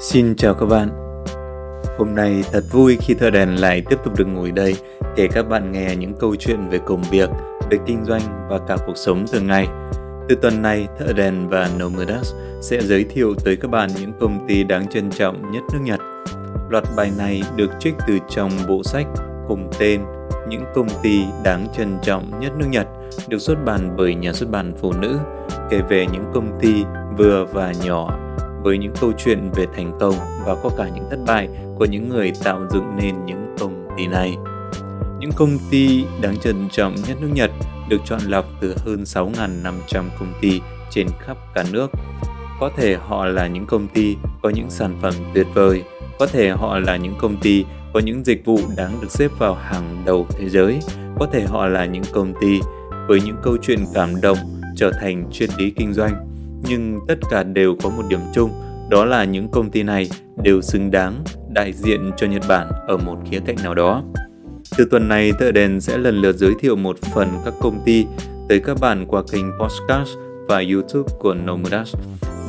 Xin chào các bạn. Hôm nay thật vui khi thợ đèn lại tiếp tục được ngồi đây để các bạn nghe những câu chuyện về công việc, về kinh doanh và cả cuộc sống thường ngày. Từ tuần này, thợ đèn và Nomadas sẽ giới thiệu tới các bạn những công ty đáng trân trọng nhất nước Nhật. Loạt bài này được trích từ trong bộ sách cùng tên những công ty đáng trân trọng nhất nước Nhật được xuất bản bởi nhà xuất bản Phụ nữ, kể về những công ty vừa và nhỏ với những câu chuyện về thành công và có cả những thất bại của những người tạo dựng nên những công ty này. Những công ty đáng trân trọng nhất nước Nhật được chọn lọc từ hơn 6.500 công ty trên khắp cả nước. Có thể họ là những công ty có những sản phẩm tuyệt vời, có thể họ là những công ty có những dịch vụ đáng được xếp vào hàng đầu thế giới, có thể họ là những công ty với những câu chuyện cảm động trở thành triết lý kinh doanh nhưng tất cả đều có một điểm chung, đó là những công ty này đều xứng đáng đại diện cho Nhật Bản ở một khía cạnh nào đó. Từ tuần này, Thợ Đèn sẽ lần lượt giới thiệu một phần các công ty tới các bạn qua kênh podcast và YouTube của Nomudas.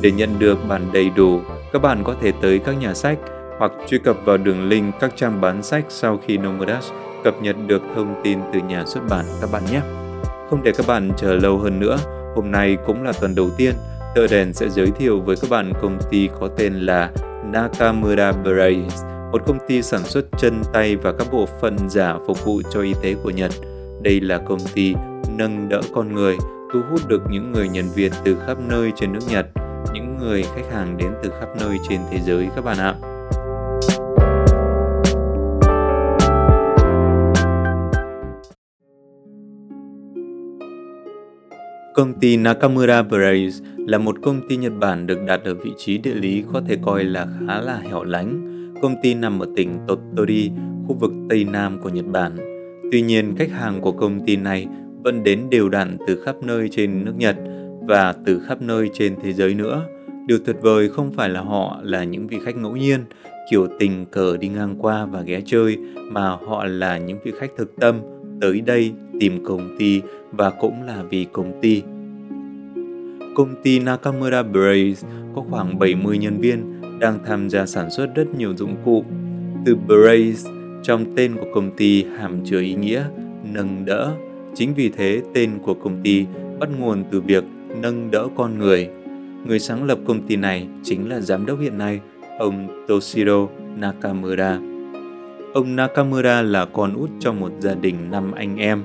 Để nhận được bản đầy đủ, các bạn có thể tới các nhà sách hoặc truy cập vào đường link các trang bán sách sau khi Nomadas cập nhật được thông tin từ nhà xuất bản các bạn nhé. Không để các bạn chờ lâu hơn nữa, hôm nay cũng là tuần đầu tiên Tờ đèn sẽ giới thiệu với các bạn công ty có tên là Nakamura Brace, một công ty sản xuất chân tay và các bộ phận giả phục vụ cho y tế của Nhật. Đây là công ty nâng đỡ con người, thu hút được những người nhân viên từ khắp nơi trên nước Nhật, những người khách hàng đến từ khắp nơi trên thế giới các bạn ạ. Công ty Nakamura Brace là một công ty Nhật Bản được đặt ở vị trí địa lý có thể coi là khá là hẻo lánh. Công ty nằm ở tỉnh Tottori, khu vực Tây Nam của Nhật Bản. Tuy nhiên, khách hàng của công ty này vẫn đến đều đặn từ khắp nơi trên nước Nhật và từ khắp nơi trên thế giới nữa. Điều tuyệt vời không phải là họ là những vị khách ngẫu nhiên, kiểu tình cờ đi ngang qua và ghé chơi, mà họ là những vị khách thực tâm tới đây tìm công ty và cũng là vì công ty. Công ty Nakamura Brace có khoảng 70 nhân viên đang tham gia sản xuất rất nhiều dụng cụ. Từ Brace trong tên của công ty hàm chứa ý nghĩa nâng đỡ. Chính vì thế tên của công ty bắt nguồn từ việc nâng đỡ con người. Người sáng lập công ty này chính là giám đốc hiện nay, ông Toshiro Nakamura. Ông Nakamura là con út trong một gia đình năm anh em.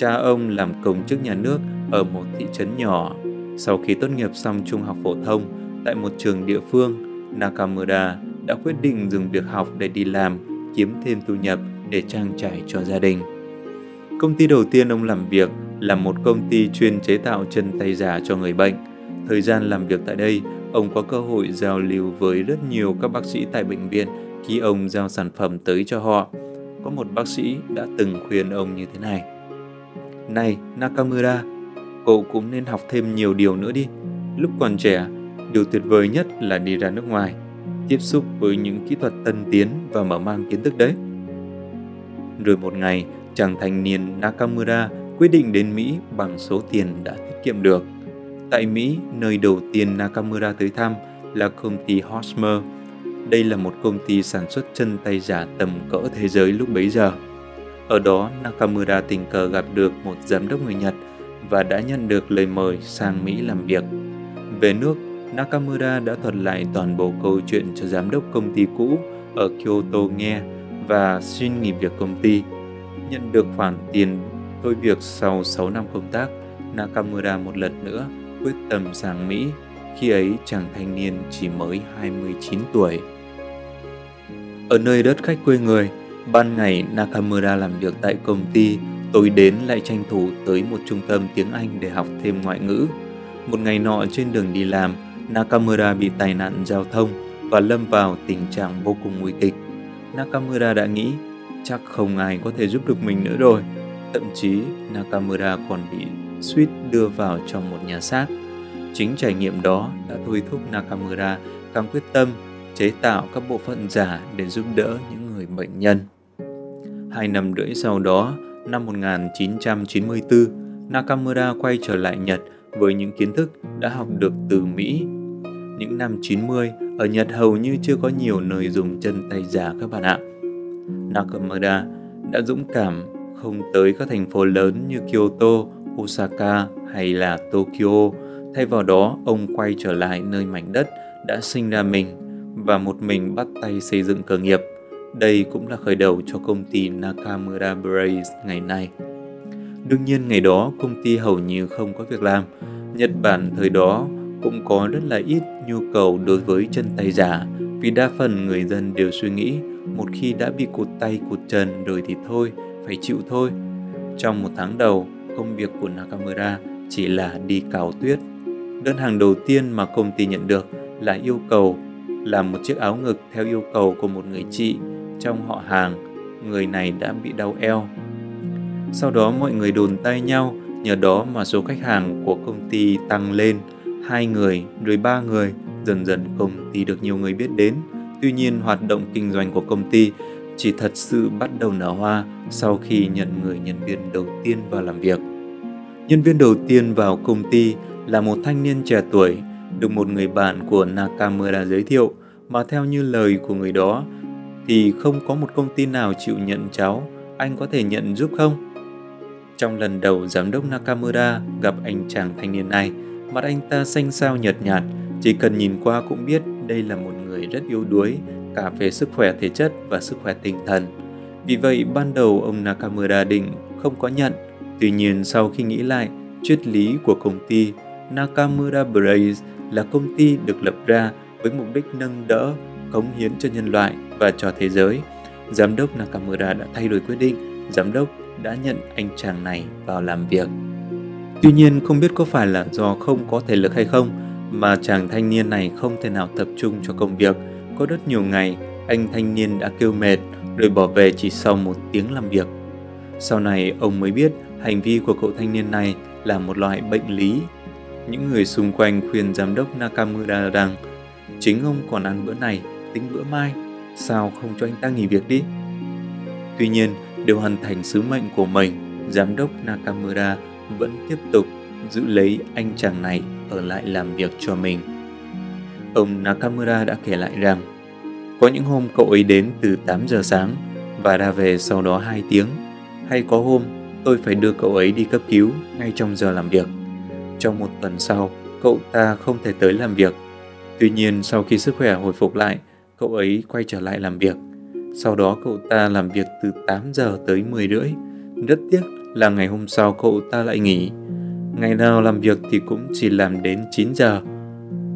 Cha ông làm công chức nhà nước ở một thị trấn nhỏ. Sau khi tốt nghiệp xong trung học phổ thông tại một trường địa phương, Nakamura đã quyết định dừng việc học để đi làm, kiếm thêm thu nhập để trang trải cho gia đình. Công ty đầu tiên ông làm việc là một công ty chuyên chế tạo chân tay giả cho người bệnh. Thời gian làm việc tại đây, ông có cơ hội giao lưu với rất nhiều các bác sĩ tại bệnh viện khi ông giao sản phẩm tới cho họ. Có một bác sĩ đã từng khuyên ông như thế này. Này Nakamura, cậu cũng nên học thêm nhiều điều nữa đi. Lúc còn trẻ, điều tuyệt vời nhất là đi ra nước ngoài, tiếp xúc với những kỹ thuật tân tiến và mở mang kiến thức đấy. Rồi một ngày, chàng thanh niên Nakamura quyết định đến Mỹ bằng số tiền đã tiết kiệm được. Tại Mỹ, nơi đầu tiên Nakamura tới thăm là công ty Hosmer, đây là một công ty sản xuất chân tay giả tầm cỡ thế giới lúc bấy giờ. Ở đó, Nakamura tình cờ gặp được một giám đốc người Nhật và đã nhận được lời mời sang Mỹ làm việc. Về nước, Nakamura đã thuật lại toàn bộ câu chuyện cho giám đốc công ty cũ ở Kyoto nghe và xin nghỉ việc công ty. Nhận được khoản tiền thôi việc sau 6 năm công tác, Nakamura một lần nữa quyết tâm sang Mỹ. Khi ấy chàng thanh niên chỉ mới 29 tuổi. Ở nơi đất khách quê người, ban ngày Nakamura làm việc tại công ty, tối đến lại tranh thủ tới một trung tâm tiếng Anh để học thêm ngoại ngữ. Một ngày nọ trên đường đi làm, Nakamura bị tai nạn giao thông và lâm vào tình trạng vô cùng nguy kịch. Nakamura đã nghĩ chắc không ai có thể giúp được mình nữa rồi. Thậm chí Nakamura còn bị suýt đưa vào trong một nhà xác. Chính trải nghiệm đó đã thôi thúc Nakamura càng quyết tâm chế tạo các bộ phận giả để giúp đỡ những người bệnh nhân. Hai năm rưỡi sau đó, năm 1994, Nakamura quay trở lại Nhật với những kiến thức đã học được từ Mỹ. Những năm 90, ở Nhật hầu như chưa có nhiều nơi dùng chân tay giả các bạn ạ. Nakamura đã dũng cảm không tới các thành phố lớn như Kyoto, Osaka hay là Tokyo. Thay vào đó, ông quay trở lại nơi mảnh đất đã sinh ra mình và một mình bắt tay xây dựng cơ nghiệp. Đây cũng là khởi đầu cho công ty Nakamura Brace ngày nay. Đương nhiên ngày đó công ty hầu như không có việc làm. Nhật Bản thời đó cũng có rất là ít nhu cầu đối với chân tay giả vì đa phần người dân đều suy nghĩ một khi đã bị cụt tay cụt chân rồi thì thôi, phải chịu thôi. Trong một tháng đầu, công việc của Nakamura chỉ là đi cào tuyết. Đơn hàng đầu tiên mà công ty nhận được là yêu cầu làm một chiếc áo ngực theo yêu cầu của một người chị trong họ hàng. Người này đã bị đau eo. Sau đó mọi người đồn tay nhau, nhờ đó mà số khách hàng của công ty tăng lên. Hai người, rồi ba người, dần dần công ty được nhiều người biết đến. Tuy nhiên hoạt động kinh doanh của công ty chỉ thật sự bắt đầu nở hoa sau khi nhận người nhân viên đầu tiên vào làm việc. Nhân viên đầu tiên vào công ty là một thanh niên trẻ tuổi được một người bạn của Nakamura giới thiệu mà theo như lời của người đó thì không có một công ty nào chịu nhận cháu, anh có thể nhận giúp không? Trong lần đầu giám đốc Nakamura gặp anh chàng thanh niên này, mặt anh ta xanh xao nhợt nhạt, chỉ cần nhìn qua cũng biết đây là một người rất yếu đuối, cả về sức khỏe thể chất và sức khỏe tinh thần. Vì vậy, ban đầu ông Nakamura định không có nhận. Tuy nhiên, sau khi nghĩ lại, triết lý của công ty Nakamura Brace là công ty được lập ra với mục đích nâng đỡ, cống hiến cho nhân loại và cho thế giới. Giám đốc Nakamura đã thay đổi quyết định, giám đốc đã nhận anh chàng này vào làm việc. Tuy nhiên không biết có phải là do không có thể lực hay không mà chàng thanh niên này không thể nào tập trung cho công việc. Có rất nhiều ngày anh thanh niên đã kêu mệt rồi bỏ về chỉ sau một tiếng làm việc. Sau này ông mới biết hành vi của cậu thanh niên này là một loại bệnh lý. Những người xung quanh khuyên giám đốc Nakamura rằng chính ông còn ăn bữa này, tính bữa mai, sao không cho anh ta nghỉ việc đi? Tuy nhiên, để hoàn thành sứ mệnh của mình, giám đốc Nakamura vẫn tiếp tục giữ lấy anh chàng này ở lại làm việc cho mình. Ông Nakamura đã kể lại rằng, có những hôm cậu ấy đến từ 8 giờ sáng và ra về sau đó 2 tiếng, hay có hôm tôi phải đưa cậu ấy đi cấp cứu ngay trong giờ làm việc. Trong một tuần sau, cậu ta không thể tới làm việc. Tuy nhiên sau khi sức khỏe hồi phục lại, cậu ấy quay trở lại làm việc. Sau đó cậu ta làm việc từ 8 giờ tới 10 rưỡi. Rất tiếc là ngày hôm sau cậu ta lại nghỉ. Ngày nào làm việc thì cũng chỉ làm đến 9 giờ.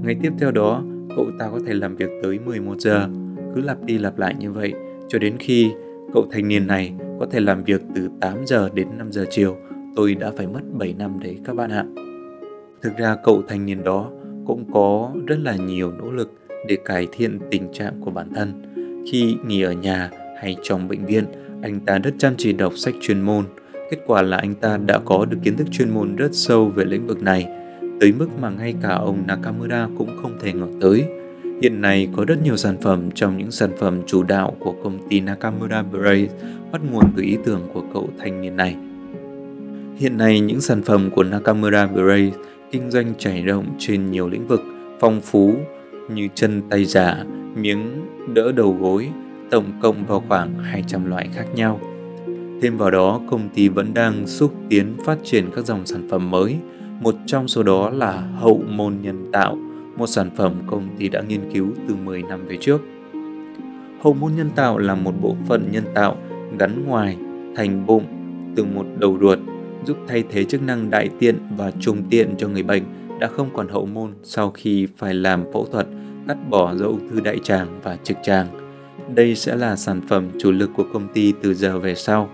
Ngày tiếp theo đó, cậu ta có thể làm việc tới 11 giờ. Cứ lặp đi lặp lại như vậy cho đến khi cậu thanh niên này có thể làm việc từ 8 giờ đến 5 giờ chiều. Tôi đã phải mất 7 năm đấy các bạn ạ. Thực ra cậu thanh niên đó cũng có rất là nhiều nỗ lực để cải thiện tình trạng của bản thân. Khi nghỉ ở nhà hay trong bệnh viện, anh ta rất chăm chỉ đọc sách chuyên môn. Kết quả là anh ta đã có được kiến thức chuyên môn rất sâu về lĩnh vực này, tới mức mà ngay cả ông Nakamura cũng không thể ngờ tới. Hiện nay có rất nhiều sản phẩm trong những sản phẩm chủ đạo của công ty Nakamura Brace bắt nguồn từ ý tưởng của cậu thanh niên này. Hiện nay những sản phẩm của Nakamura Brace kinh doanh trải rộng trên nhiều lĩnh vực phong phú như chân tay giả, miếng đỡ đầu gối, tổng cộng vào khoảng 200 loại khác nhau. Thêm vào đó, công ty vẫn đang xúc tiến phát triển các dòng sản phẩm mới. Một trong số đó là hậu môn nhân tạo, một sản phẩm công ty đã nghiên cứu từ 10 năm về trước. Hậu môn nhân tạo là một bộ phận nhân tạo gắn ngoài thành bụng từ một đầu ruột giúp thay thế chức năng đại tiện và trùng tiện cho người bệnh đã không còn hậu môn sau khi phải làm phẫu thuật cắt bỏ do ung thư đại tràng và trực tràng. Đây sẽ là sản phẩm chủ lực của công ty từ giờ về sau.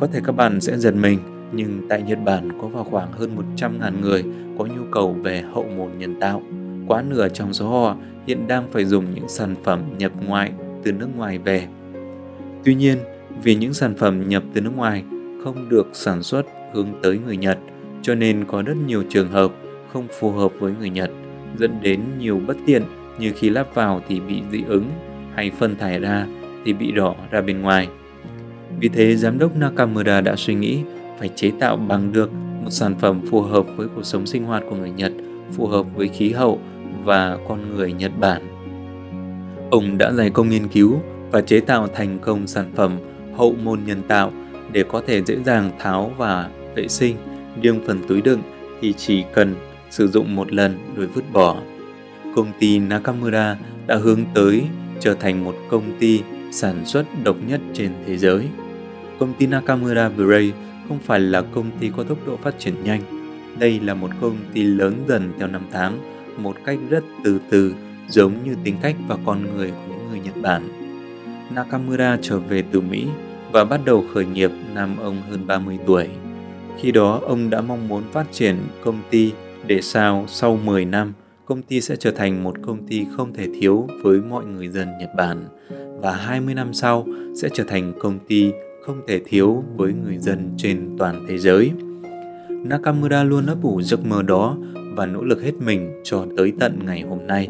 Có thể các bạn sẽ giật mình, nhưng tại Nhật Bản có vào khoảng hơn 100.000 người có nhu cầu về hậu môn nhân tạo. Quá nửa trong số họ hiện đang phải dùng những sản phẩm nhập ngoại từ nước ngoài về. Tuy nhiên, vì những sản phẩm nhập từ nước ngoài không được sản xuất hướng tới người Nhật, cho nên có rất nhiều trường hợp không phù hợp với người Nhật, dẫn đến nhiều bất tiện như khi lắp vào thì bị dị ứng hay phân thải ra thì bị đỏ ra bên ngoài. Vì thế, giám đốc Nakamura đã suy nghĩ phải chế tạo bằng được một sản phẩm phù hợp với cuộc sống sinh hoạt của người Nhật, phù hợp với khí hậu và con người Nhật Bản. Ông đã dày công nghiên cứu và chế tạo thành công sản phẩm hậu môn nhân tạo để có thể dễ dàng tháo và vệ sinh. Riêng phần túi đựng thì chỉ cần sử dụng một lần rồi vứt bỏ. Công ty Nakamura đã hướng tới trở thành một công ty sản xuất độc nhất trên thế giới. Công ty Nakamura Bray không phải là công ty có tốc độ phát triển nhanh. Đây là một công ty lớn dần theo năm tháng, một cách rất từ từ, giống như tính cách và con người của những người Nhật Bản. Nakamura trở về từ Mỹ và bắt đầu khởi nghiệp năm ông hơn 30 tuổi. Khi đó, ông đã mong muốn phát triển công ty để sao sau 10 năm, công ty sẽ trở thành một công ty không thể thiếu với mọi người dân Nhật Bản và 20 năm sau sẽ trở thành công ty không thể thiếu với người dân trên toàn thế giới. Nakamura luôn ấp ủ giấc mơ đó và nỗ lực hết mình cho tới tận ngày hôm nay.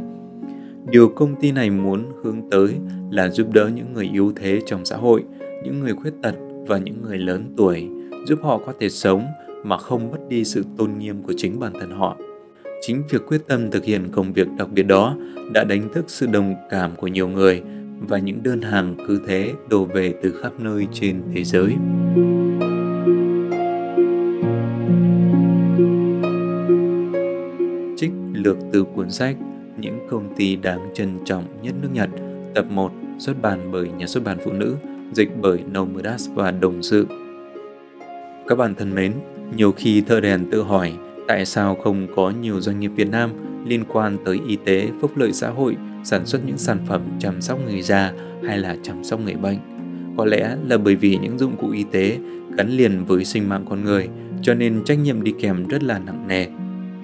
Điều công ty này muốn hướng tới là giúp đỡ những người yếu thế trong xã hội, những người khuyết tật và những người lớn tuổi, giúp họ có thể sống mà không mất đi sự tôn nghiêm của chính bản thân họ. Chính việc quyết tâm thực hiện công việc đặc biệt đó đã đánh thức sự đồng cảm của nhiều người và những đơn hàng cứ thế đổ về từ khắp nơi trên thế giới. Trích lược từ cuốn sách Những công ty đáng trân trọng nhất nước Nhật Tập 1 xuất bản bởi nhà xuất bản phụ nữ dịch bởi Nomudas và Đồng Sự Các bạn thân mến, nhiều khi thợ đèn tự hỏi tại sao không có nhiều doanh nghiệp Việt Nam liên quan tới y tế, phúc lợi xã hội, sản xuất những sản phẩm chăm sóc người già hay là chăm sóc người bệnh. Có lẽ là bởi vì những dụng cụ y tế gắn liền với sinh mạng con người, cho nên trách nhiệm đi kèm rất là nặng nề.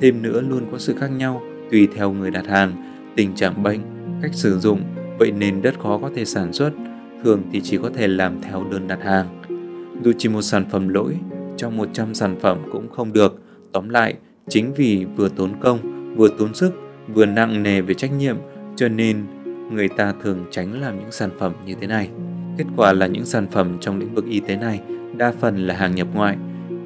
Thêm nữa luôn có sự khác nhau tùy theo người đặt hàng, tình trạng bệnh, cách sử dụng, vậy nên rất khó có thể sản xuất, thường thì chỉ có thể làm theo đơn đặt hàng. Dù chỉ một sản phẩm lỗi, trong 100 sản phẩm cũng không được. Tóm lại, chính vì vừa tốn công, vừa tốn sức, vừa nặng nề về trách nhiệm, cho nên người ta thường tránh làm những sản phẩm như thế này. Kết quả là những sản phẩm trong lĩnh vực y tế này đa phần là hàng nhập ngoại.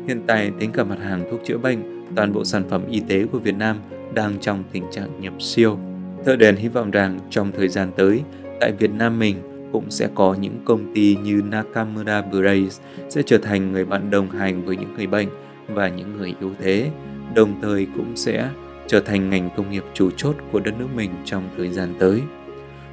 Hiện tại tính cả mặt hàng thuốc chữa bệnh, toàn bộ sản phẩm y tế của Việt Nam đang trong tình trạng nhập siêu. Thợ đèn hy vọng rằng trong thời gian tới, tại Việt Nam mình cũng sẽ có những công ty như Nakamura Brace sẽ trở thành người bạn đồng hành với những người bệnh và những người yếu thế, đồng thời cũng sẽ trở thành ngành công nghiệp chủ chốt của đất nước mình trong thời gian tới.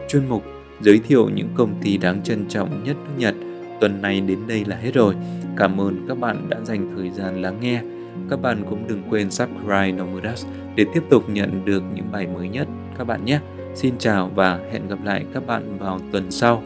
Chuyên mục giới thiệu những công ty đáng trân trọng nhất nước Nhật tuần này đến đây là hết rồi. Cảm ơn các bạn đã dành thời gian lắng nghe. Các bạn cũng đừng quên subscribe Nomudas để tiếp tục nhận được những bài mới nhất các bạn nhé. Xin chào và hẹn gặp lại các bạn vào tuần sau.